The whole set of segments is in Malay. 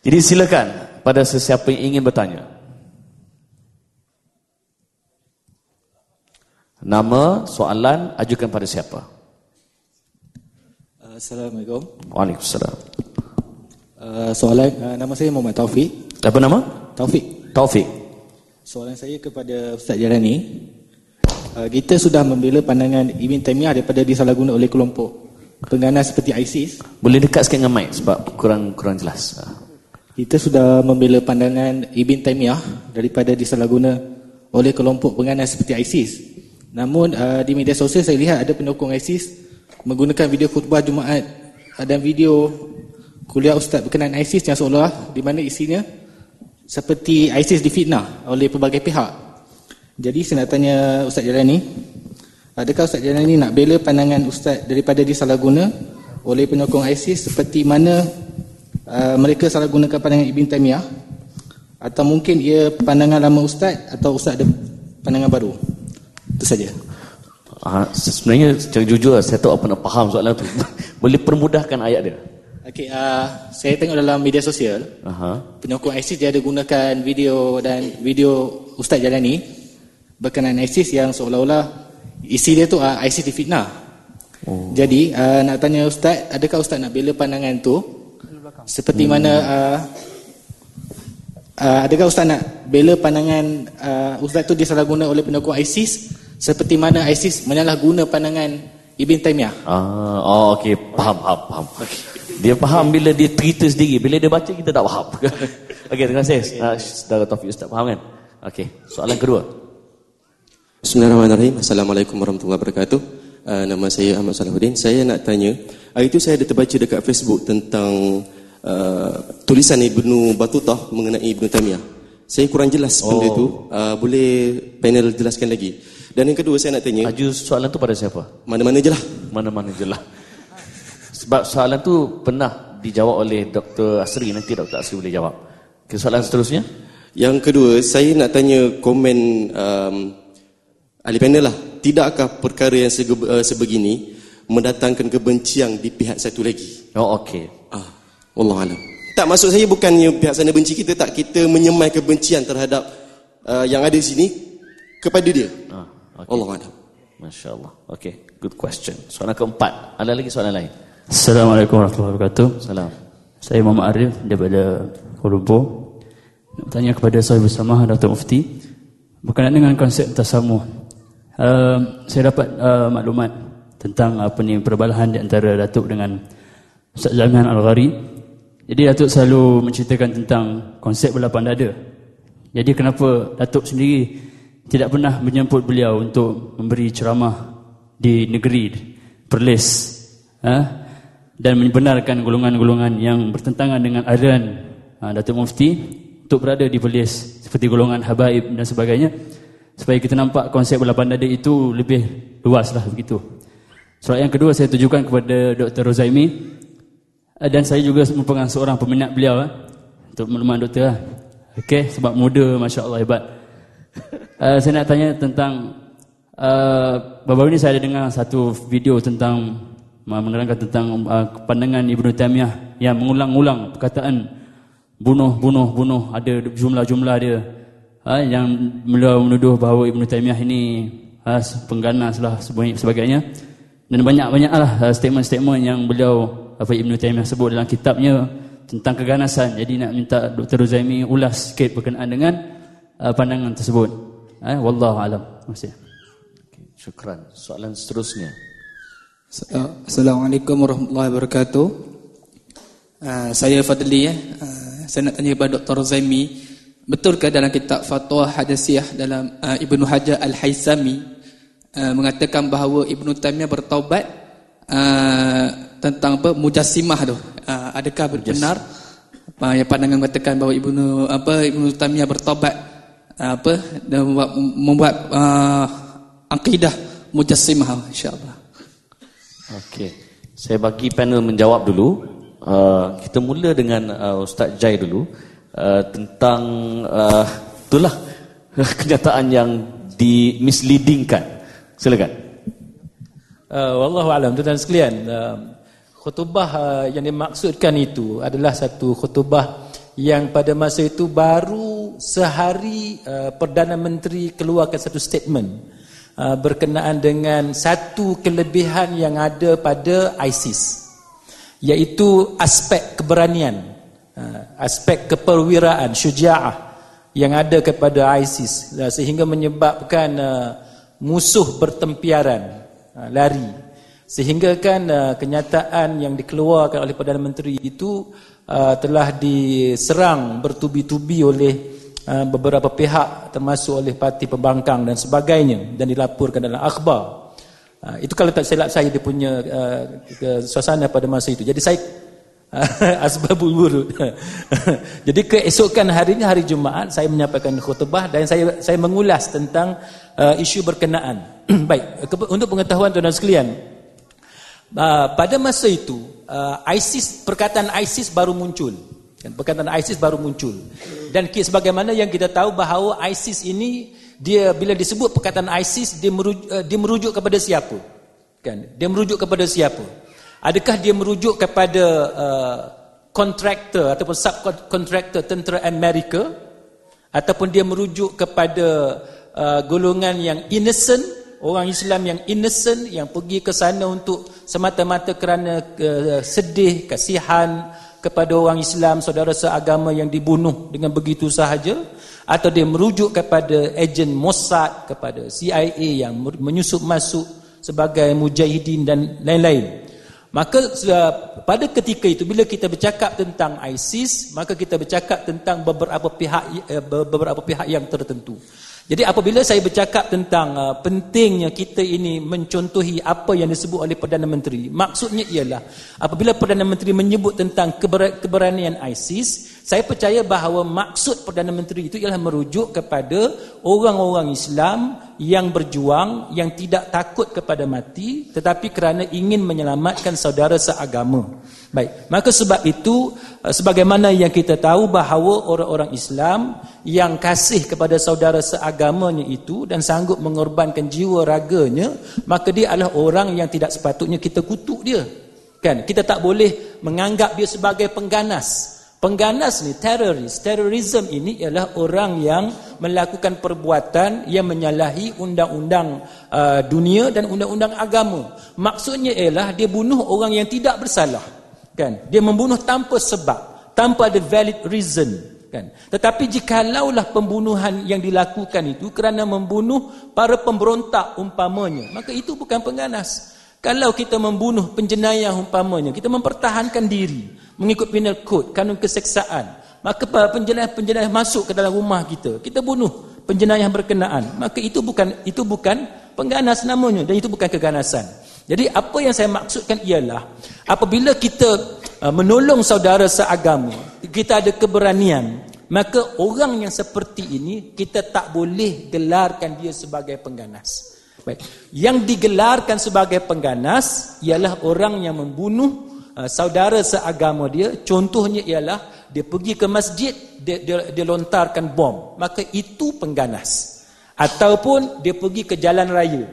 Jadi silakan pada sesiapa yang ingin bertanya. Nama, soalan, ajukan pada siapa? Assalamualaikum. Waalaikumsalam. Uh, soalan uh, nama saya Muhammad Taufik. Apa nama? Taufik. Taufik. Soalan saya kepada Ustaz Jalani. Uh, kita sudah membela pandangan Ibn Taymiyah daripada disalahguna oleh kelompok pengganas seperti ISIS. Boleh dekat sikit dengan mic sebab kurang kurang jelas. Kita sudah membela pandangan Ibn Taymiyah daripada disalahguna oleh kelompok pengganas seperti ISIS. Namun uh, di media sosial saya lihat ada penyokong ISIS menggunakan video khutbah Jumaat dan video kuliah ustaz berkenaan ISIS yang seolah di mana isinya seperti ISIS difitnah oleh pelbagai pihak. Jadi saya nak tanya Ustaz Jalani, adakah Ustaz Jalani nak bela pandangan ustaz daripada disalahguna oleh penyokong ISIS seperti mana uh, mereka salah gunakan pandangan Ibn Taymiyah atau mungkin ia pandangan lama ustaz atau ustaz ada pandangan baru? Itu saja. Ah, sebenarnya secara jujur saya tak pernah faham soalan tu. Boleh permudahkan ayat dia. Okey, uh, saya tengok dalam media sosial, Aha. penyokong ISIS dia ada gunakan video dan video Ustaz Jalani berkenaan ISIS yang seolah-olah isi dia tu uh, ISIS difitnah. Oh. Jadi, uh, nak tanya Ustaz, adakah Ustaz nak bela pandangan tu? Seperti hmm. mana uh, uh, adakah Ustaz nak bela pandangan uh, Ustaz tu disalahguna oleh penyokong ISIS seperti mana ISIS menyalahguna pandangan Ibn Taymiyah. Ah, oh okey, faham, faham, faham. Dia faham bila dia cerita sendiri, bila dia baca kita tak faham. okey, terima kasih. Ah, Saudara Taufik Ustaz faham kan? Okey, soalan kedua. Bismillahirrahmanirrahim. Assalamualaikum warahmatullahi wabarakatuh. Uh, nama saya Ahmad Salahuddin. Saya nak tanya, hari itu saya ada terbaca dekat Facebook tentang uh, tulisan Ibnu Batutah mengenai Ibnu Taimiyah. Saya kurang jelas oh. benda itu. Uh, boleh panel jelaskan lagi? Dan yang kedua saya nak tanya Aju soalan tu pada siapa? Mana-mana je lah Mana-mana je lah Sebab soalan tu pernah dijawab oleh Dr. Asri Nanti Dr. Asri boleh jawab okay, Soalan seterusnya Yang kedua saya nak tanya komen um, Ahli panel lah Tidakkah perkara yang sege, uh, sebegini Mendatangkan kebencian di pihak satu lagi Oh okey ah, Allah Alam Tak maksud saya bukannya pihak sana benci kita Tak kita menyemai kebencian terhadap uh, Yang ada di sini Kepada dia ah. Okay. Allah Alam. Masya Allah. Okay, good question. Soalan keempat. Ada lagi soalan lain? Assalamualaikum warahmatullahi wabarakatuh. Salam. Saya Muhammad Arif daripada Kuala Lumpur. Nak tanya kepada saya bersama Dr. Mufti. Berkenaan dengan konsep tasamuh. Uh, saya dapat uh, maklumat tentang apa ni perbalahan di antara Datuk dengan Ustaz Zamian Al-Ghari. Jadi Datuk selalu menceritakan tentang konsep belapan dada. Jadi kenapa Datuk sendiri tidak pernah menjemput beliau untuk memberi ceramah di negeri Perlis ha? dan membenarkan golongan-golongan yang bertentangan dengan aliran ha, Datuk Mufti untuk berada di Perlis seperti golongan Habaib dan sebagainya supaya kita nampak konsep belapan dada itu lebih luas lah begitu. Soalan yang kedua saya tujukan kepada Dr. Rozaimi dan saya juga merupakan seorang peminat beliau ha? untuk maklumat doktor. Ha? Okey, sebab muda, masya Allah hebat. Uh, saya nak tanya tentang uh, baru ini saya ada dengar satu video tentang menerangkan tentang uh, pandangan Ibnu Taimiyah yang mengulang-ulang perkataan bunuh bunuh bunuh ada jumlah-jumlah dia uh, yang beliau menuduh bahawa Ibnu Taimiyah ini uh, pengganas lah sebagainya dan banyak-banyaklah uh, statement-statement yang beliau apa Ibnu Taimiyah sebut dalam kitabnya tentang keganasan jadi nak minta Dr. Ruzaimi ulas sikit berkenaan dengan uh, pandangan tersebut Eh, wallahu alam. Terima kasih. Okay, syukran. Soalan seterusnya. Assalamualaikum warahmatullahi wabarakatuh. Uh, saya Fadli ya. Uh, saya nak tanya kepada Dr. Zaimi, betulkah dalam kitab Fatwa Hadisiyah dalam uh, Ibnu Hajar Al-Haisami uh, mengatakan bahawa Ibnu Taimiyah bertaubat uh, tentang apa mujassimah tu? Uh, adakah benar? Uh, yang pandangan mengatakan bahawa Ibnu apa Ibnu Taimiyah bertaubat apa dan membuat, membuat uh, akidah mujassimah insyaallah. Okey. Saya bagi panel menjawab dulu. Uh, kita mula dengan uh, Ustaz Jai dulu uh, tentang uh, itulah kenyataan yang dimisleadingkan. Silakan. Uh, wallahu alam tuan-tuan sekalian. Uh, khutbah uh, yang dimaksudkan itu adalah satu khutbah yang pada masa itu baru sehari uh, Perdana Menteri keluarkan satu statement uh, berkenaan dengan satu kelebihan yang ada pada ISIS iaitu aspek keberanian uh, aspek keperwiraan syuja'ah yang ada kepada ISIS uh, sehingga menyebabkan uh, musuh bertempiaran lari sehingga kan uh, kenyataan yang dikeluarkan oleh Perdana Menteri itu uh, telah diserang bertubi-tubi oleh uh, beberapa pihak termasuk oleh parti pembangkang dan sebagainya dan dilaporkan dalam akhbar. Uh, itu kalau tak silap saya dia punya suasana pada masa itu. Jadi saya asbabul wurud. Jadi keesokan harinya hari Jumaat saya menyampaikan khutbah dan saya saya mengulas tentang uh, isu berkenaan. Baik, untuk pengetahuan tuan-tuan sekalian, Uh, pada masa itu uh, ISIS perkataan ISIS baru muncul kan perkataan ISIS baru muncul dan sebagaimana yang kita tahu bahawa ISIS ini dia bila disebut perkataan ISIS dia merujuk, uh, dia merujuk kepada siapa kan dia merujuk kepada siapa adakah dia merujuk kepada uh, kontraktor ataupun subkontraktor tentera Amerika? Ataupun dia merujuk kepada uh, golongan yang innocent orang Islam yang innocent yang pergi ke sana untuk semata-mata kerana uh, sedih kasihan kepada orang Islam saudara seagama yang dibunuh dengan begitu sahaja? Atau dia merujuk kepada ejen Mossad kepada CIA yang menyusup masuk sebagai mujahidin dan lain-lain maka pada ketika itu bila kita bercakap tentang ISIS maka kita bercakap tentang beberapa pihak eh, beberapa pihak yang tertentu. Jadi apabila saya bercakap tentang uh, pentingnya kita ini mencontohi apa yang disebut oleh Perdana Menteri, maksudnya ialah apabila Perdana Menteri menyebut tentang keber keberanian ISIS, saya percaya bahawa maksud Perdana Menteri itu ialah merujuk kepada orang-orang Islam yang berjuang, yang tidak takut kepada mati, tetapi kerana ingin menyelamatkan saudara seagama. Baik, maka sebab itu uh, sebagaimana yang kita tahu bahawa orang-orang Islam yang kasih kepada saudara seagamanya itu dan sanggup mengorbankan jiwa raganya, maka dia adalah orang yang tidak sepatutnya kita kutuk dia. Kan? Kita tak boleh menganggap dia sebagai pengganas. Pengganas ni teroris, terorisme ini ialah orang yang melakukan perbuatan yang menyalahi undang-undang uh, dunia dan undang-undang agama. Maksudnya ialah dia bunuh orang yang tidak bersalah kan? Dia membunuh tanpa sebab tanpa ada valid reason kan? Tetapi jikalaulah pembunuhan yang dilakukan itu kerana membunuh para pemberontak umpamanya maka itu bukan pengganas kalau kita membunuh penjenayah umpamanya kita mempertahankan diri mengikut penal code kanun keseksaan maka penjenayah-penjenayah masuk ke dalam rumah kita kita bunuh penjenayah berkenaan maka itu bukan itu bukan pengganas namanya dan itu bukan keganasan jadi apa yang saya maksudkan ialah apabila kita uh, menolong saudara seagama, kita ada keberanian, maka orang yang seperti ini kita tak boleh gelarkan dia sebagai pengganas. Baik. Yang digelarkan sebagai pengganas ialah orang yang membunuh uh, saudara seagama dia. Contohnya ialah dia pergi ke masjid, dia, dia, dia lontarkan bom. Maka itu pengganas. Ataupun dia pergi ke jalan raya.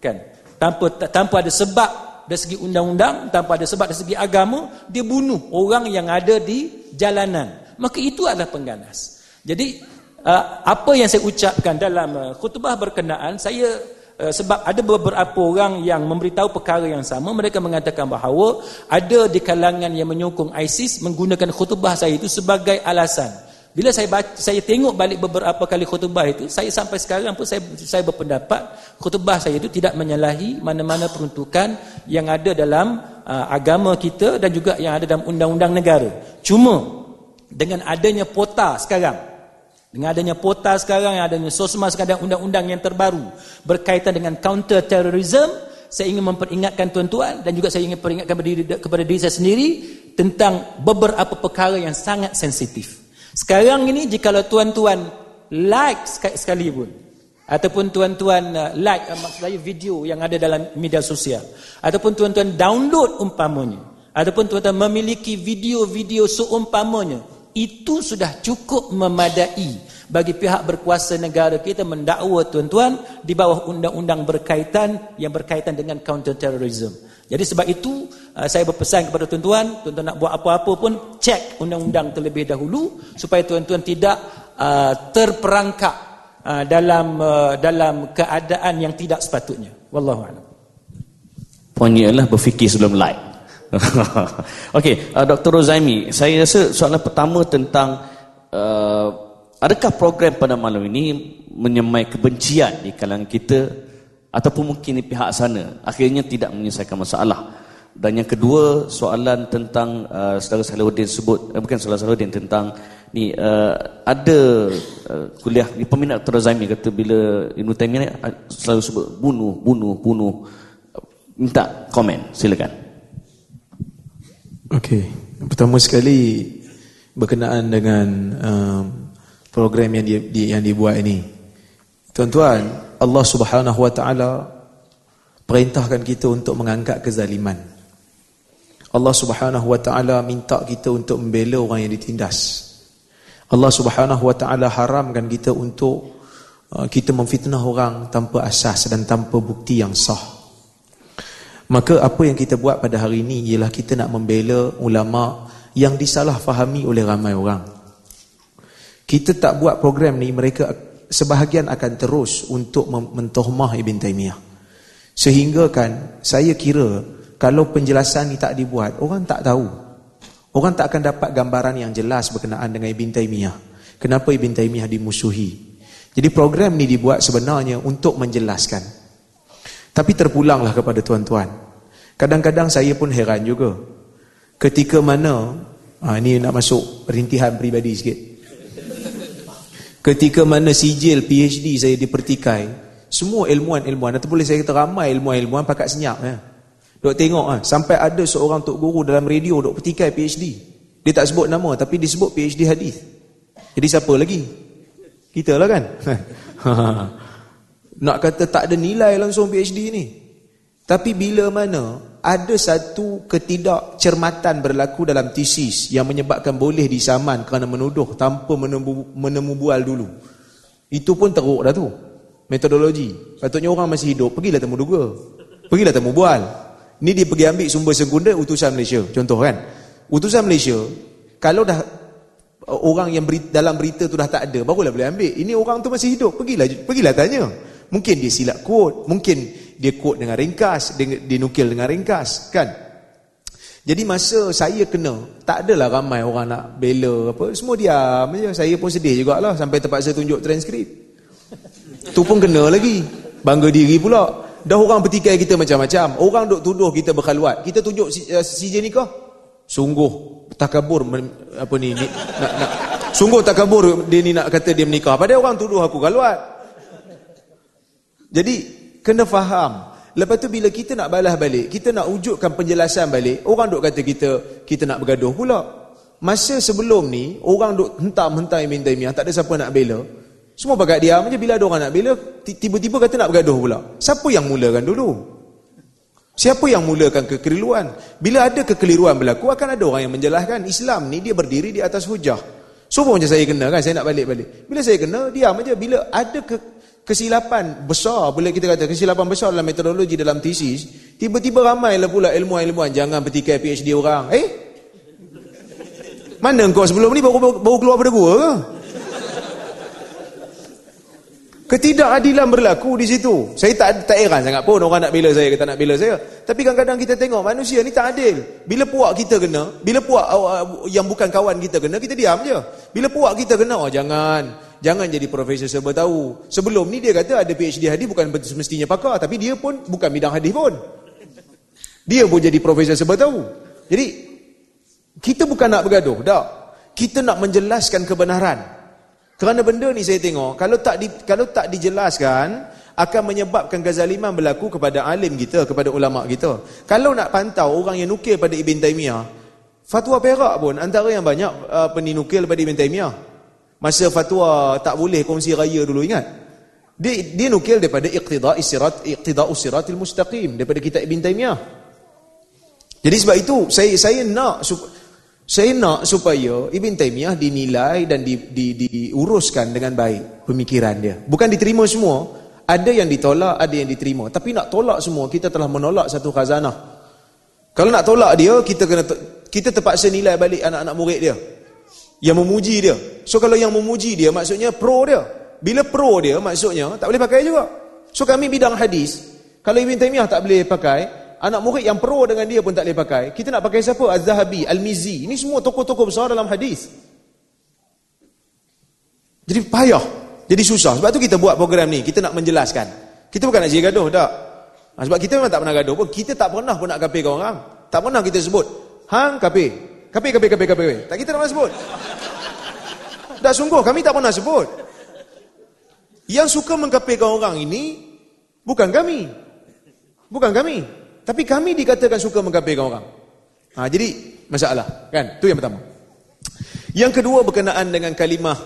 Kan? tanpa tanpa ada sebab dari segi undang-undang, tanpa ada sebab dari segi agama, dia bunuh orang yang ada di jalanan. Maka itu adalah pengganas. Jadi uh, apa yang saya ucapkan dalam uh, khutbah berkenaan, saya sebab ada beberapa orang yang memberitahu perkara yang sama, mereka mengatakan bahawa ada di kalangan yang menyokong ISIS menggunakan khutbah saya itu sebagai alasan bila saya baca, saya tengok balik beberapa kali khutbah itu, saya sampai sekarang pun saya saya berpendapat khutbah saya itu tidak menyalahi mana-mana peruntukan yang ada dalam uh, agama kita dan juga yang ada dalam undang-undang negara. Cuma dengan adanya pota sekarang, dengan adanya pota sekarang, yang adanya sosma sekarang undang-undang yang terbaru berkaitan dengan counter terrorism, saya ingin memperingatkan tuan-tuan dan juga saya ingin peringatkan kepada diri, saya sendiri tentang beberapa perkara yang sangat sensitif. Sekarang ini jika tuan-tuan like sekali pun ataupun tuan-tuan uh, like uh, maksud saya video yang ada dalam media sosial ataupun tuan-tuan download umpamanya ataupun tuan-tuan memiliki video-video seumpamanya itu sudah cukup memadai bagi pihak berkuasa negara kita mendakwa tuan-tuan di bawah undang-undang berkaitan yang berkaitan dengan counter terrorism Jadi sebab itu uh, saya berpesan kepada tuan-tuan, tuan-tuan nak buat apa-apa pun cek undang-undang terlebih dahulu supaya tuan-tuan tidak uh, terperangkap uh, dalam dalam keadaan yang tidak sepatutnya. Wallahu a'lam. Poinnya adalah berfikir sebelum like. Okey, uh, Dr. Rozaimi, saya rasa soalan pertama tentang uh, adakah program pada malam ini menyemai kebencian di kalangan kita ataupun mungkin di pihak sana akhirnya tidak menyelesaikan masalah dan yang kedua soalan tentang uh, saudara Salahuddin sebut uh, bukan saudara Salahuddin tentang ni uh, ada uh, kuliah di peminat Dr. Zaimi kata bila Ibn uh, selalu sebut bunuh bunuh bunuh minta komen silakan Okey pertama sekali berkenaan dengan um, program yang di, di, yang dibuat ini tuan-tuan Allah Subhanahu wa taala perintahkan kita untuk mengangkat kezaliman. Allah Subhanahu wa taala minta kita untuk membela orang yang ditindas. Allah Subhanahu wa taala haramkan kita untuk uh, kita memfitnah orang tanpa asas dan tanpa bukti yang sah. Maka apa yang kita buat pada hari ini ialah kita nak membela ulama yang disalahfahami oleh ramai orang. Kita tak buat program ni mereka sebahagian akan terus untuk mentohmah Ibn Taymiyah. Sehingga kan saya kira kalau penjelasan ni tak dibuat, orang tak tahu. Orang tak akan dapat gambaran yang jelas berkenaan dengan Ibn Taymiyah. Kenapa Ibn Taymiyah dimusuhi. Jadi program ni dibuat sebenarnya untuk menjelaskan. Tapi terpulanglah kepada tuan-tuan. Kadang-kadang saya pun heran juga. Ketika mana, ha, ini nak masuk perintihan peribadi sikit. Ketika mana sijil PhD saya dipertikai, semua ilmuan-ilmuan, atau boleh saya kata ramai ilmuan-ilmuan pakat senyap. Ya. Dok tengok, ha, sampai ada seorang tok guru dalam radio dok pertikai PhD. Dia tak sebut nama, tapi disebut PhD hadis. Jadi siapa lagi? Kita lah kan? Nak kata tak ada nilai langsung PhD ni. Tapi bila mana ada satu ketidakcermatan berlaku dalam tesis yang menyebabkan boleh disaman kerana menuduh tanpa menemu, menemu bual dulu. Itu pun teruk dah tu. Metodologi. Patutnya orang masih hidup, pergilah temu duga. Pergilah temu bual. Ni dia pergi ambil sumber sekunder utusan Malaysia. Contoh kan. Utusan Malaysia, kalau dah orang yang berita, dalam berita tu dah tak ada, barulah boleh ambil. Ini orang tu masih hidup, pergilah pergilah tanya. Mungkin dia silap quote, mungkin dia quote dengan ringkas, dia, dia nukil dengan ringkas, kan? Jadi masa saya kena, tak adalah ramai orang nak bela apa, semua diam je. Saya pun sedih jugalah sampai terpaksa tunjuk transkrip. Tu pun kena lagi. Bangga diri pula. Dah orang petikai kita macam-macam. Orang duk tuduh kita berkhaluat. Kita tunjuk si, uh, CJ nikah. Sungguh takabur men, apa ni, ni nak, nak, sungguh takabur dia ni nak kata dia menikah. Padahal orang tuduh aku khaluat. Jadi kena faham. Lepas tu bila kita nak balas balik, kita nak wujudkan penjelasan balik, orang duk kata kita kita nak bergaduh pula. Masa sebelum ni, orang duk hentam-hentam Ibn Taymiyah, tak ada siapa nak bela. Semua pakat diam je bila ada orang nak bela, tiba-tiba kata nak bergaduh pula. Siapa yang mulakan dulu? Siapa yang mulakan kekeliruan? Bila ada kekeliruan berlaku, akan ada orang yang menjelaskan. Islam ni dia berdiri di atas hujah. So macam saya kena kan, saya nak balik-balik. Bila saya kena, diam aja. Bila ada ke, kesilapan besar boleh kita kata kesilapan besar dalam metodologi dalam tesis tiba-tiba ramailah pula ilmuwan-ilmuwan jangan petikai PhD orang. Eh? Mana engkau sebelum ni baru, baru keluar pada gua ke? Ketidakadilan berlaku di situ. Saya tak tak heran sangat pun orang nak bela saya ke tak nak bela saya. Tapi kadang-kadang kita tengok manusia ni tak adil. Bila puak kita kena bila puak uh, yang bukan kawan kita kena kita diam je. Bila puak kita kena oh jangan Jangan jadi profesor serba tahu. Sebelum ni dia kata ada PhD hadis bukan semestinya pakar. Tapi dia pun bukan bidang hadis pun. Dia pun jadi profesor serba tahu. Jadi, kita bukan nak bergaduh. Tak. Kita nak menjelaskan kebenaran. Kerana benda ni saya tengok, kalau tak di, kalau tak dijelaskan, akan menyebabkan kezaliman berlaku kepada alim kita, kepada ulama kita. Kalau nak pantau orang yang nukil pada Ibn Taymiyah, fatwa Perak pun antara yang banyak uh, peninukil pada Ibn Taymiyah. Masa fatwa tak boleh kongsi raya dulu ingat. Dia, dia nukil daripada iqtida isirat iqtida usiratil mustaqim daripada kitab Ibn Taymiyah. Jadi sebab itu saya saya nak saya nak supaya Ibn Taymiyah dinilai dan di, di, diuruskan dengan baik pemikiran dia. Bukan diterima semua, ada yang ditolak, ada yang diterima. Tapi nak tolak semua, kita telah menolak satu khazanah. Kalau nak tolak dia, kita kena kita terpaksa nilai balik anak-anak murid dia. Yang memuji dia. So kalau yang memuji dia maksudnya pro dia. Bila pro dia maksudnya tak boleh pakai juga. So kami bidang hadis, kalau Ibn Taymiyah tak boleh pakai, anak murid yang pro dengan dia pun tak boleh pakai. Kita nak pakai siapa? Az-Zahabi, Al-Mizi. Ini semua tokoh-tokoh besar dalam hadis. Jadi payah. Jadi susah. Sebab tu kita buat program ni. Kita nak menjelaskan. Kita bukan nak jadi gaduh, tak. Ha, sebab kita memang tak pernah gaduh pun. Kita tak pernah pun nak kapirkan orang. Tak pernah kita sebut. Hang kapir. Kapir, kapir, kapir, kapir. Tak kita pernah sebut. Dah sungguh, kami tak pernah sebut. Yang suka mengkapirkan orang ini, bukan kami. Bukan kami. Tapi kami dikatakan suka mengkapirkan orang. Ha, jadi, masalah. Kan? Itu yang pertama. Yang kedua berkenaan dengan kalimah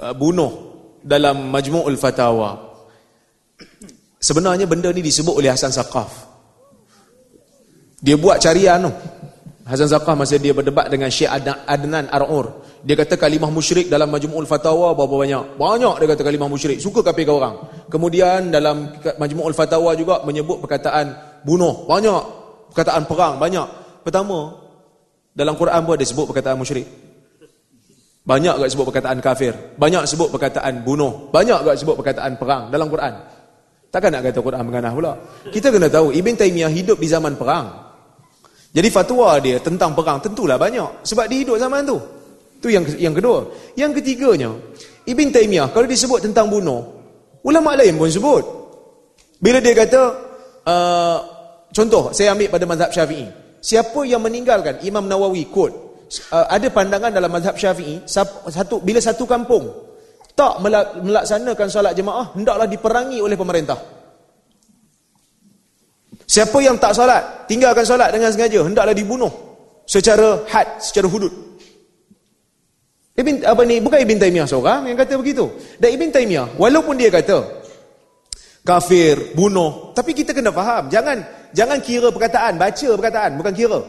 uh, bunuh dalam Majmu'ul Fatawa. Sebenarnya benda ni disebut oleh Hasan Saqaf. Dia buat carian tu. Hasan Saqaf masa dia berdebat dengan Syekh Adnan Ar'ur. Dia kata kalimah musyrik dalam Majmu'ul Fatawa berapa banyak? Banyak dia kata kalimah musyrik. Suka kapirkan orang. Kemudian dalam Majmu'ul Fatawa juga menyebut perkataan bunuh. Banyak. Perkataan perang. Banyak. Pertama, dalam Quran pun ada sebut perkataan musyrik. Banyak juga sebut perkataan kafir. Banyak sebut perkataan bunuh. Banyak juga sebut perkataan perang dalam Quran. Takkan nak kata Quran menganah pula. Kita kena tahu Ibn Taymiyah hidup di zaman perang. Jadi fatwa dia tentang perang tentulah banyak. Sebab dia hidup zaman tu. Itu yang yang kedua. Yang ketiganya, Ibn Taymiyah kalau disebut tentang bunuh, ulama lain pun sebut. Bila dia kata, uh, contoh, saya ambil pada mazhab syafi'i. Siapa yang meninggalkan Imam Nawawi quote, uh, ada pandangan dalam mazhab Syafi'i satu bila satu kampung tak melaksanakan solat jemaah hendaklah diperangi oleh pemerintah. Siapa yang tak solat, tinggalkan solat dengan sengaja hendaklah dibunuh secara had, secara hudud. Ibn apa ni bukan Ibn Taimiyah seorang yang kata begitu. Dan Ibn Taimiyah walaupun dia kata kafir, bunuh, tapi kita kena faham, jangan jangan kira perkataan, baca perkataan, bukan kira.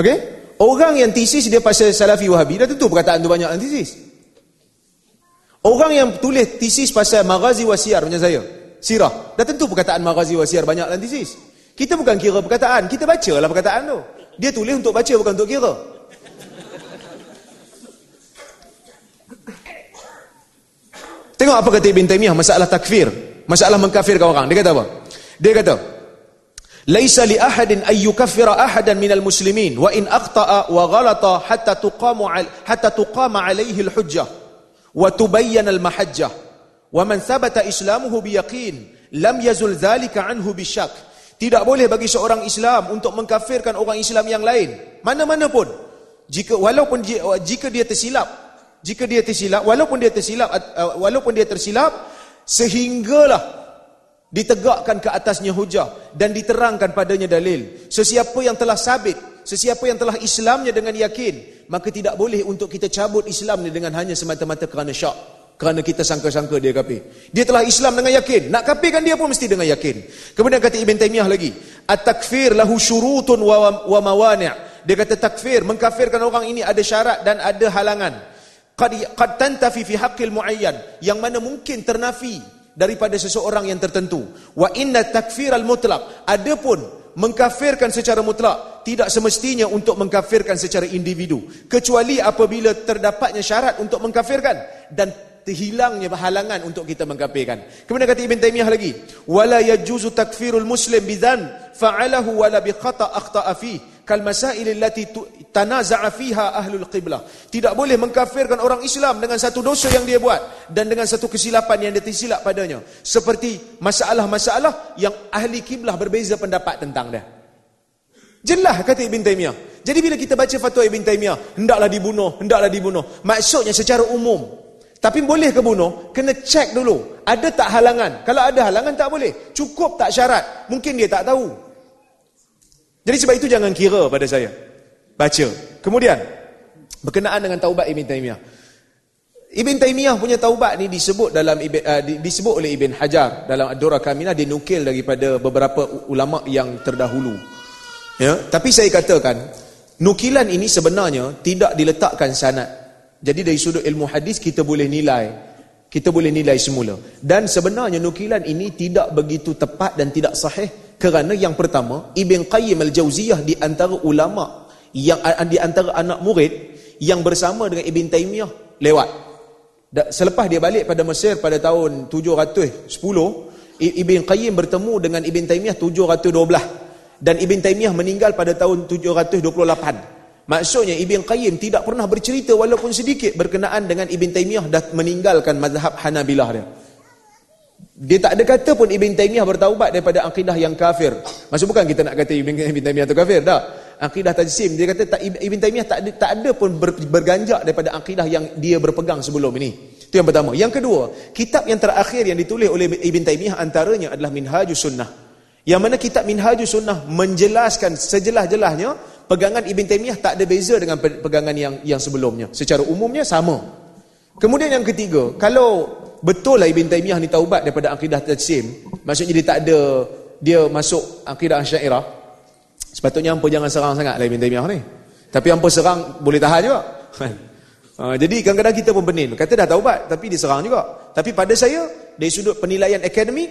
Okey? Orang yang tesis dia pasal Salafi Wahabi dah tentu perkataan tu banyak dalam tesis. Orang yang tulis tesis pasal Maghazi Wasiar macam saya, sirah, dah tentu perkataan Maghazi Wasiar banyak dalam tesis. Kita bukan kira perkataan, kita bacalah perkataan tu. Dia tulis untuk baca bukan untuk kira. Tengok apa kata Ibn Taymiyah masalah takfir, masalah mengkafirkan orang. Dia kata apa? Dia kata, Laisa li ahadin ay yukaffira ahadan minal muslimin wa in akhta'a wa ghalata hatta tuqamu hatta tuqama alayhi al-hujjah wa tubayyana al-mahajjah wa man thabata islamuhu bi yaqin lam yazul dhalika anhu bi syak tidak boleh bagi seorang Islam untuk mengkafirkan orang Islam yang lain mana-mana pun jika walaupun jika dia tersilap jika dia tersilap walaupun dia tersilap uh, walaupun dia tersilap sehinggalah ditegakkan ke atasnya hujah dan diterangkan padanya dalil. Sesiapa yang telah sabit, sesiapa yang telah Islamnya dengan yakin, maka tidak boleh untuk kita cabut Islamnya dengan hanya semata-mata kerana syak. Kerana kita sangka-sangka dia kafir. Dia telah Islam dengan yakin. Nak kafirkan dia pun mesti dengan yakin. Kemudian kata Ibn Taymiyah lagi. At-takfir lahu syurutun wa, wa mawani' Dia kata takfir, mengkafirkan orang ini ada syarat dan ada halangan. Qad, qad tantafi fi haqqil mu'ayyan. Yang mana mungkin ternafi daripada seseorang yang tertentu. Wa inna takfir al mutlak. Adapun mengkafirkan secara mutlak tidak semestinya untuk mengkafirkan secara individu kecuali apabila terdapatnya syarat untuk mengkafirkan dan terhilangnya halangan untuk kita mengkafirkan. Kemudian kata Ibn Taymiyah lagi, wala yajuzu takfirul muslim bidzan fa'alahu wala bi khata akhta'a fihi kal masail allati tanaza'a fiha ahlul qiblah. Tidak boleh mengkafirkan orang Islam dengan satu dosa yang dia buat dan dengan satu kesilapan yang dia tersilap padanya. Seperti masalah-masalah yang ahli kiblah berbeza pendapat tentang dia. Jelas kata Ibn Taymiyah. Jadi bila kita baca fatwa Ibn Taymiyah, hendaklah dibunuh, hendaklah dibunuh. Maksudnya secara umum. Tapi boleh ke bunuh? Kena cek dulu. Ada tak halangan? Kalau ada halangan tak boleh. Cukup tak syarat? Mungkin dia tak tahu. Jadi sebab itu jangan kira pada saya. Baca. Kemudian, berkenaan dengan taubat Ibn Taymiyah. Ibn Taymiyah punya taubat ni disebut dalam uh, disebut oleh Ibn Hajar dalam Ad-Durra Kaminah dinukil daripada beberapa ulama yang terdahulu. Ya, tapi saya katakan nukilan ini sebenarnya tidak diletakkan sanad. Jadi dari sudut ilmu hadis kita boleh nilai kita boleh nilai semula. Dan sebenarnya nukilan ini tidak begitu tepat dan tidak sahih Kerana yang pertama, Ibn Qayyim al-Jauziyah di antara ulama yang di antara anak murid yang bersama dengan Ibn Taymiyah lewat. Selepas dia balik pada Mesir pada tahun 710, Ibn Qayyim bertemu dengan Ibn Taymiyah 712 dan Ibn Taymiyah meninggal pada tahun 728. Maksudnya Ibn Qayyim tidak pernah bercerita walaupun sedikit berkenaan dengan Ibn Taymiyah dah meninggalkan mazhab Hanabilah dia. Dia tak ada kata pun Ibn Taymiyah bertaubat daripada akidah yang kafir. Maksud bukan kita nak kata Ibn, Ibn Taymiyah itu kafir, tak. Akidah tajsim, dia kata tak, Ibn Taymiyah tak ada, tak ada pun ber, berganjak daripada akidah yang dia berpegang sebelum ini. Itu yang pertama. Yang kedua, kitab yang terakhir yang ditulis oleh Ibn Taymiyah antaranya adalah Minhajus Sunnah. Yang mana kitab Minhajus Sunnah menjelaskan sejelas-jelasnya pegangan Ibn Taymiyah tak ada beza dengan pegangan yang yang sebelumnya. Secara umumnya sama. Kemudian yang ketiga, kalau betul lah Ibn Taymiyah ni taubat daripada akidah tajsim maksudnya dia tak ada dia masuk akidah syairah sepatutnya hampa jangan serang sangat lah Ibn Taymiyah ni. Tapi hampa serang boleh tahan juga. Ha, jadi kadang-kadang kita pun benin. Kata dah taubat tapi dia serang juga. Tapi pada saya dari sudut penilaian akademik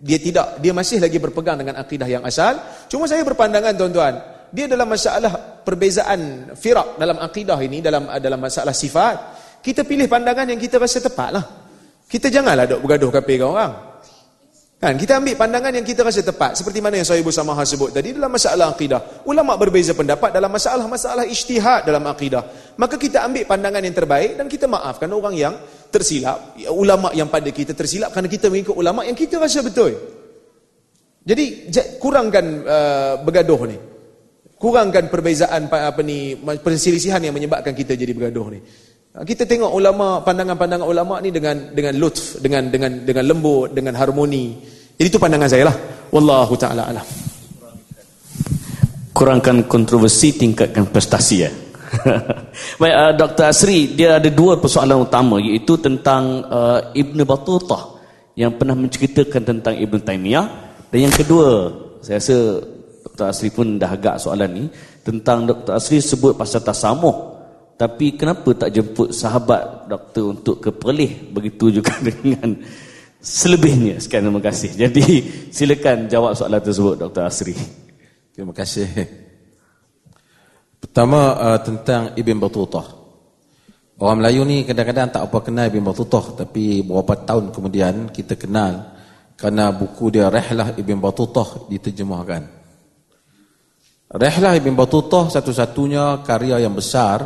dia tidak dia masih lagi berpegang dengan akidah yang asal. Cuma saya berpandangan tuan-tuan dia dalam masalah perbezaan firak dalam akidah ini dalam dalam masalah sifat kita pilih pandangan yang kita rasa tepat lah kita janganlah dok bergaduh kapi dengan orang. Kan kita ambil pandangan yang kita rasa tepat seperti mana yang saya Ibu Samah sebut tadi dalam masalah akidah. Ulama berbeza pendapat dalam masalah-masalah ijtihad dalam akidah. Maka kita ambil pandangan yang terbaik dan kita maafkan orang yang tersilap, ulama yang pada kita tersilap kerana kita mengikut ulama yang kita rasa betul. Jadi kurangkan uh, bergaduh ni. Kurangkan perbezaan apa ni perselisihan yang menyebabkan kita jadi bergaduh ni. Ha, kita tengok ulama pandangan-pandangan ulama ni dengan dengan lutf, dengan dengan dengan lembut, dengan harmoni. Jadi itu pandangan saya lah. Wallahu taala alam. Kurangkan kontroversi, tingkatkan prestasi ya. Baik, uh, Dr. Asri, dia ada dua persoalan utama iaitu tentang uh, Ibn Battutah yang pernah menceritakan tentang Ibn Taymiyah dan yang kedua, saya rasa Dr. Asri pun dah agak soalan ni tentang Dr. Asri sebut pasal tasamuh tapi kenapa tak jemput sahabat doktor untuk ke Perlis? Begitu juga dengan selebihnya. Sekian terima kasih. Jadi silakan jawab soalan tersebut Dr. Asri. Terima kasih. Pertama uh, tentang Ibn Batutah. Orang Melayu ni kadang-kadang tak apa kenal Ibn Batutah. Tapi beberapa tahun kemudian kita kenal. Kerana buku dia Rehlah Ibn Batutah diterjemahkan. Rehlah Ibn Batutah satu-satunya karya yang besar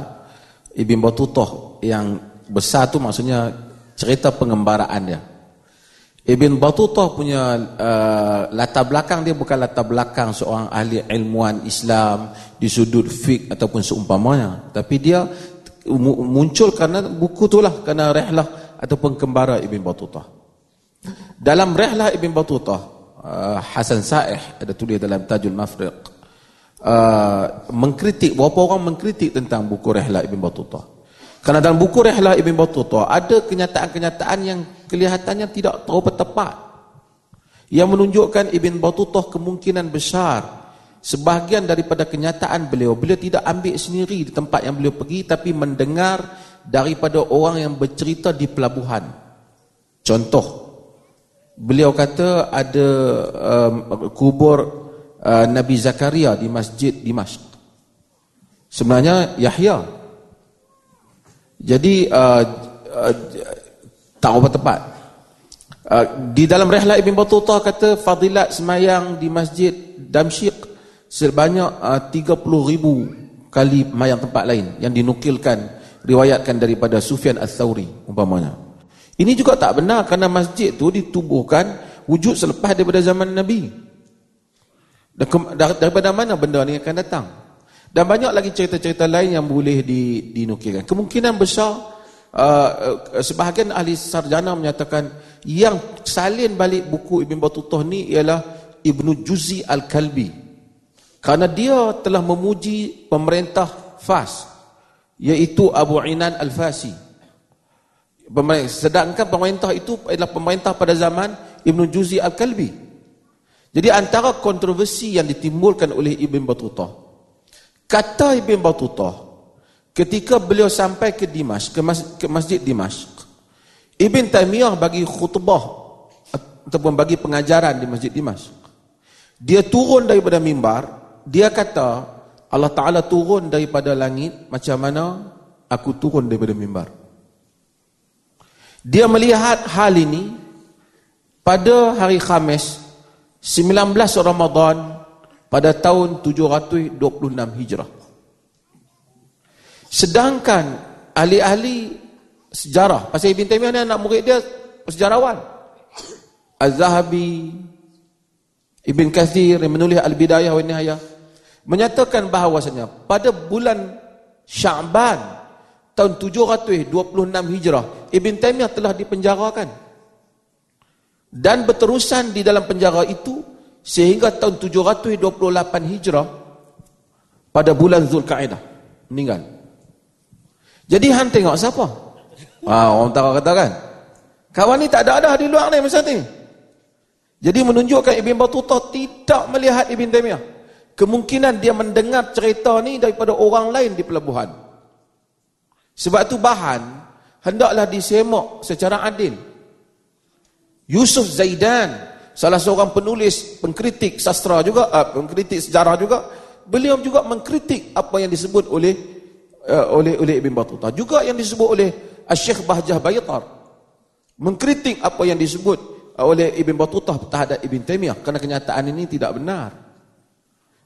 Ibn Batutah yang besar tu maksudnya cerita pengembaraan dia. Ibn Batutah punya uh, latar belakang dia bukan latar belakang seorang ahli ilmuwan Islam di sudut fik ataupun seumpamanya. Tapi dia muncul kerana buku tu lah, kerana rehlah ataupun kembara Ibn Batutah. Dalam rehlah Ibn Batutah, uh, Hasan Sa'ih ada tulis dalam Tajul Mafriq, Uh, mengkritik berapa orang mengkritik tentang buku Rehlah Ibn Battuta. Kerana dalam buku Rehlah Ibn Battuta ada kenyataan-kenyataan yang kelihatannya tidak terlalu tepat. Yang menunjukkan Ibn Battuta kemungkinan besar sebahagian daripada kenyataan beliau beliau tidak ambil sendiri di tempat yang beliau pergi tapi mendengar daripada orang yang bercerita di pelabuhan. Contoh beliau kata ada um, kubur uh, Nabi Zakaria di Masjid Dimashq. Sebenarnya Yahya. Jadi uh, uh, tak apa tepat. Uh, di dalam Rehlah Ibn Battuta kata fadilat semayang di Masjid Damsyik sebanyak uh, 30 ribu kali mayang tempat lain yang dinukilkan riwayatkan daripada Sufyan Al-Thawri umpamanya. Ini juga tak benar kerana masjid tu ditubuhkan wujud selepas daripada zaman Nabi. Daripada mana benda ni akan datang? Dan banyak lagi cerita-cerita lain yang boleh dinukilkan. Kemungkinan besar uh, uh, sebahagian ahli sarjana menyatakan yang salin balik buku Ibn Battuta ni ialah Ibnu Juzi Al-Kalbi. Kerana dia telah memuji pemerintah Fas iaitu Abu Inan Al-Fasi. Sedangkan pemerintah itu adalah pemerintah pada zaman Ibn Juzi Al-Kalbi. Jadi antara kontroversi yang ditimbulkan oleh Ibn Battuta. Kata Ibn Battuta, ketika beliau sampai ke Dimash, ke, mas, ke Masjid Dimash, Ibn Taymiyah bagi khutbah ataupun bagi pengajaran di Masjid Dimash. Dia turun daripada mimbar, dia kata Allah Taala turun daripada langit macam mana aku turun daripada mimbar. Dia melihat hal ini pada hari Khamis 19 Ramadan pada tahun 726 Hijrah. Sedangkan ahli-ahli sejarah, pasal Ibn Taymiyah ni anak murid dia sejarawan. Az-Zahabi, Ibn Kathir yang menulis Al-Bidayah wa Nihayah menyatakan bahawasanya pada bulan Sya'ban tahun 726 Hijrah Ibn Taymiyah telah dipenjarakan dan berterusan di dalam penjara itu sehingga tahun 728 Hijrah pada bulan Zulkaidah meninggal jadi han tengok siapa ah orang tahu kata kan kawan ni tak ada ada di luar ni masa ni jadi menunjukkan Ibn Battuta tidak melihat Ibn Taymiyah. Kemungkinan dia mendengar cerita ni daripada orang lain di pelabuhan. Sebab itu bahan hendaklah disemak secara adil. Yusuf Zaidan, salah seorang penulis, pengkritik sastra juga, uh, pengkritik sejarah juga, beliau juga mengkritik apa yang disebut oleh uh, oleh oleh Ibn Battuta. Juga yang disebut oleh Syekh Bahjah Baitar. Mengkritik apa yang disebut oleh Ibn Battuta terhadap Ibn Taymiyah kerana kenyataan ini tidak benar.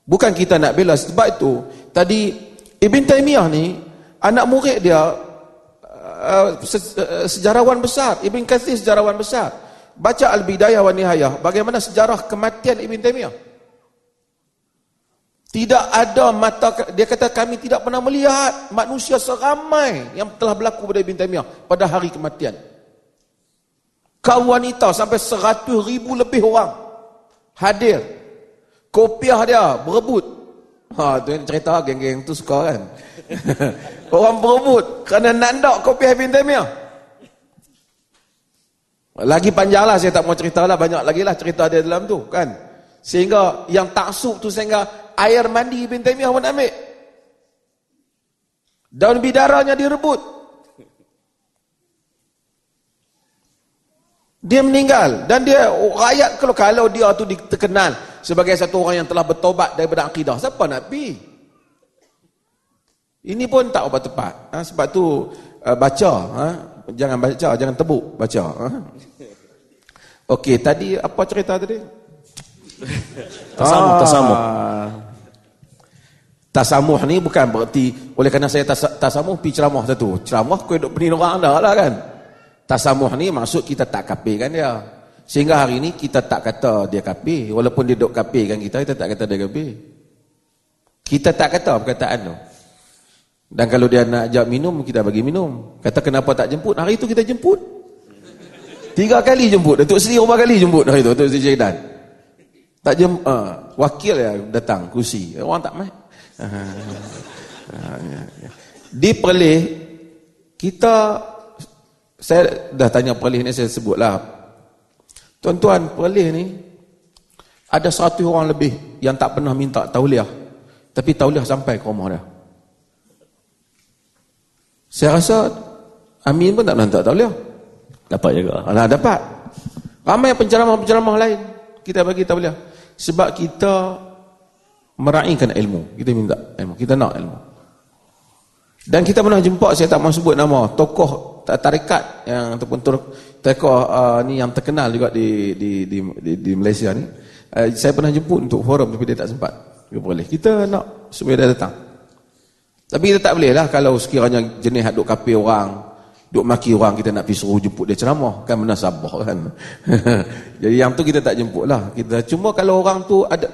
Bukan kita nak bela sebab itu tadi Ibn Taymiyah ni anak murid dia uh, sejarawan besar, Ibn Kathir sejarawan besar. Baca Al-Bidayah wa Nihayah, bagaimana sejarah kematian Ibn Taymiyah. Tidak ada mata dia kata kami tidak pernah melihat manusia seramai yang telah berlaku pada Ibn Taymiyah pada hari kematian. Kaum wanita sampai seratus ribu lebih orang hadir. Kopiah dia berebut. Ha tu yang cerita geng-geng tu suka kan? Orang berebut kerana nandak kopiah bin Taimiyah lagi panjang lah saya tak mau cerita lah banyak lagi lah cerita dia dalam tu kan sehingga yang taksub tu sehingga air mandi bin Taimiyah pun ambil daun bidaranya direbut Dia meninggal dan dia rakyat kalau kalau dia tu terkenal sebagai satu orang yang telah bertobat daripada akidah, siapa nak pi? Ini pun tak apa tepat. Ha? sebab tu uh, baca, ha? jangan baca, jangan tebuk, baca. Ha? Okey, tadi apa cerita tadi? Tasamuh, ah. tasamuh. Tasamuh ni bukan berarti oleh kerana saya tas, tasamuh pi ceramah satu. Ceramah kau duk pening orang dah lah kan. Tasamuh ni maksud kita tak kapirkan dia. Sehingga hari ni kita tak kata dia kapir. Walaupun dia duk kapirkan kita, kita tak kata dia kapir. Kita tak kata perkataan tu. Dan kalau dia nak ajak minum, kita bagi minum. Kata kenapa tak jemput? Hari tu kita jemput. Tiga kali jemput. Datuk Seri berapa kali jemput hari tu? Datuk Seri Jaidan. Tak jem, uh, wakil ya datang, kursi. Orang tak main. Di perlih, kita saya dah tanya perlih ni saya sebutlah. Tuan-tuan, perlih ni ada satu orang lebih yang tak pernah minta tauliah. Tapi tauliah sampai ke rumah dia. Saya rasa Amin pun tak pernah minta tauliah. Dapat juga. Alah, dapat. Ramai penceramah-penceramah lain kita bagi tauliah. Sebab kita meraihkan ilmu. Kita minta ilmu. Kita nak ilmu. Dan kita pernah jumpa, saya tak mahu sebut nama, tokoh tarikat yang ataupun tokoh uh, ni yang terkenal juga di di di di, di Malaysia ni. Uh, saya pernah jemput untuk forum tapi dia tak sempat. Dia boleh. Kita nak supaya dia datang. Tapi kita tak boleh lah kalau sekiranya jenis duk kapi orang, duk maki orang kita nak pergi suruh jemput dia ceramah kan benda sabah kan. Jadi yang tu kita tak jemput lah. Kita cuma kalau orang tu ada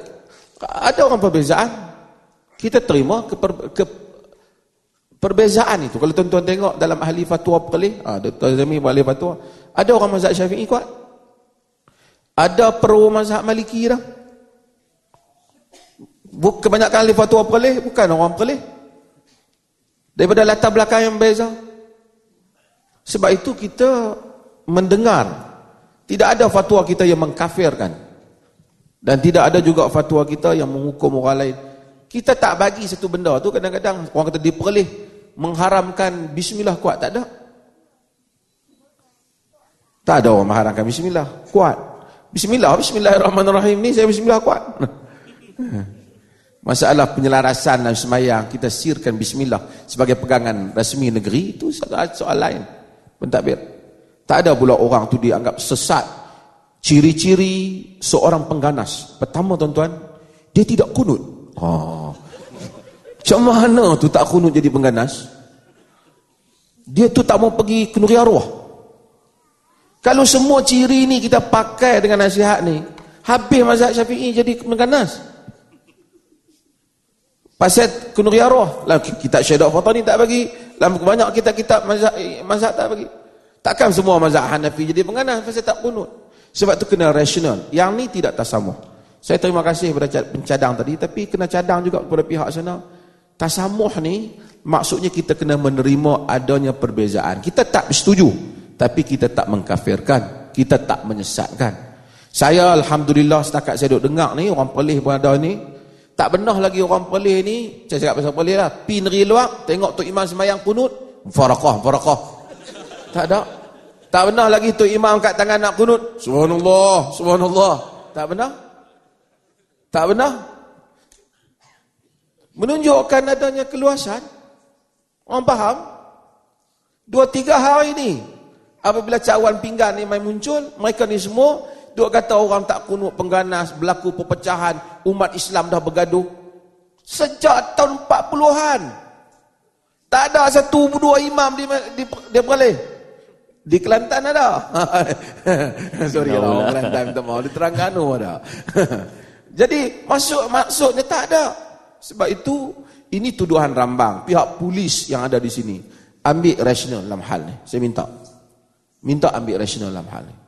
ada orang perbezaan kita terima ke, ke Perbezaan itu. Kalau tuan-tuan tengok dalam ahli fatwa perlih, ah, Dr. Zami ahli fatwa, ada orang mazhab syafi'i kuat. Ada pro mazhab maliki dah. Kebanyakan ahli fatwa perlih, bukan orang perlih. Daripada latar belakang yang beza. Sebab itu kita mendengar. Tidak ada fatwa kita yang mengkafirkan. Dan tidak ada juga fatwa kita yang menghukum orang lain. Kita tak bagi satu benda tu kadang-kadang orang kata diperlih mengharamkan bismillah kuat tak ada tak ada orang mengharamkan bismillah kuat Bismillah, bismillahirrahmanirrahim ni saya bismillah kuat. Masalah penyelarasan dan semayang kita sirkan bismillah sebagai pegangan rasmi negeri itu soal, soal lain. Pentadbir. Tak ada pula orang tu dianggap sesat. Ciri-ciri seorang pengganas. Pertama tuan-tuan, dia tidak kunut. Ha. Macam mana tu tak kunut jadi pengganas? Dia tu tak mau pergi kenduri arwah. Kalau semua ciri ni kita pakai dengan nasihat ni, habis mazhab syafi'i jadi mengganas. Pasal kunuri arwah. Lah, kitab syahidat fatah ni tak bagi. Dalam banyak kita kitab mazhab, mazhab tak bagi. Takkan semua mazhab Hanafi jadi mengganas pasal tak kunut. Sebab tu kena rasional. Yang ni tidak tasamuh. Saya terima kasih kepada pencadang tadi. Tapi kena cadang juga kepada pihak sana. Tasamuh ni maksudnya kita kena menerima adanya perbezaan. Kita tak setuju tapi kita tak mengkafirkan kita tak menyesatkan saya Alhamdulillah setakat saya duduk dengar ni orang pelih pun ada ni tak benar lagi orang pelih ni. Saya cakap pasal pelih lah. Pi negeri luar tengok tu imam semayang kunut farakah farakah tak ada. Tak benar lagi tu imam kat tangan nak kunut. Subhanallah subhanallah. Tak benar tak benar menunjukkan adanya keluasan. Orang faham? Dua tiga hari ni Apabila cawan pinggan ni main muncul, mereka ni semua duk kata orang tak kunut pengganas, berlaku perpecahan, umat Islam dah bergaduh. Sejak tahun 40-an. Tak ada satu dua imam di di, di Perlis. Di Kelantan ada. Sorry lah, orang Kelantan minta maaf. Di Terengganu ada. Jadi masuk maksudnya tak ada. Sebab itu ini tuduhan rambang. Pihak polis yang ada di sini ambil rasional dalam hal ni. Saya minta. Minta ambil rasional dalam hal ini.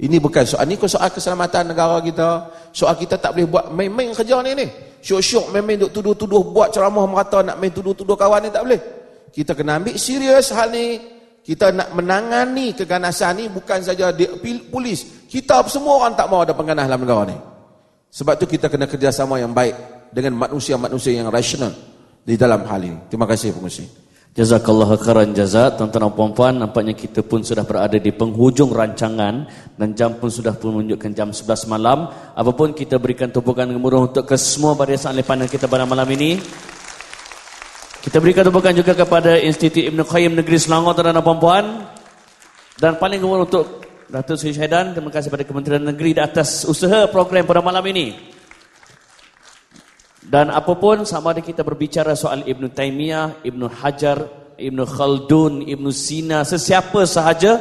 Ini bukan soal ini soal keselamatan negara kita. Soal kita tak boleh buat main-main kerja ni ni. Syok-syok main-main duk tuduh-tuduh buat ceramah merata nak main tuduh-tuduh kawan ni tak boleh. Kita kena ambil serius hal ni. Kita nak menangani keganasan ni bukan saja di, polis. Kita semua orang tak mau ada pengganas dalam negara ni. Sebab tu kita kena kerjasama yang baik dengan manusia-manusia yang rasional di dalam hal ini. Terima kasih pengusi. Jazakallah khairan jazak Tuan-tuan dan puan-puan Nampaknya kita pun sudah berada di penghujung rancangan Dan jam pun sudah pun menunjukkan jam 11 malam. Apapun kita berikan tumpukan gemuruh Untuk ke semua barisan ahli pandang kita pada malam ini. Kita berikan tumpukan juga kepada Institut Ibn Qayyim Negeri Selangor Tuan-tuan dan puan-puan. Dan paling gemuruh untuk Datuk Seri Syahidan Terima kasih kepada Kementerian Negeri Di atas usaha program pada malam ini dan apapun sama ada kita berbicara soal Ibn Taymiyah, Ibn Hajar, Ibn Khaldun, Ibn Sina, sesiapa sahaja,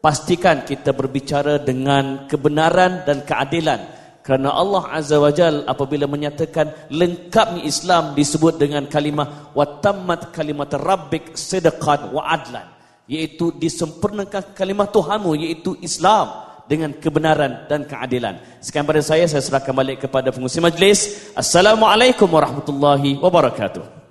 pastikan kita berbicara dengan kebenaran dan keadilan. Kerana Allah Azza wa Jal apabila menyatakan lengkapnya Islam disebut dengan kalimah watammat kalimat rabbik sedekat wa adlan. Iaitu disempurnakan kalimah Tuhanmu iaitu Islam dengan kebenaran dan keadilan. Sekian pada saya, saya serahkan balik kepada pengusi majlis. Assalamualaikum warahmatullahi wabarakatuh.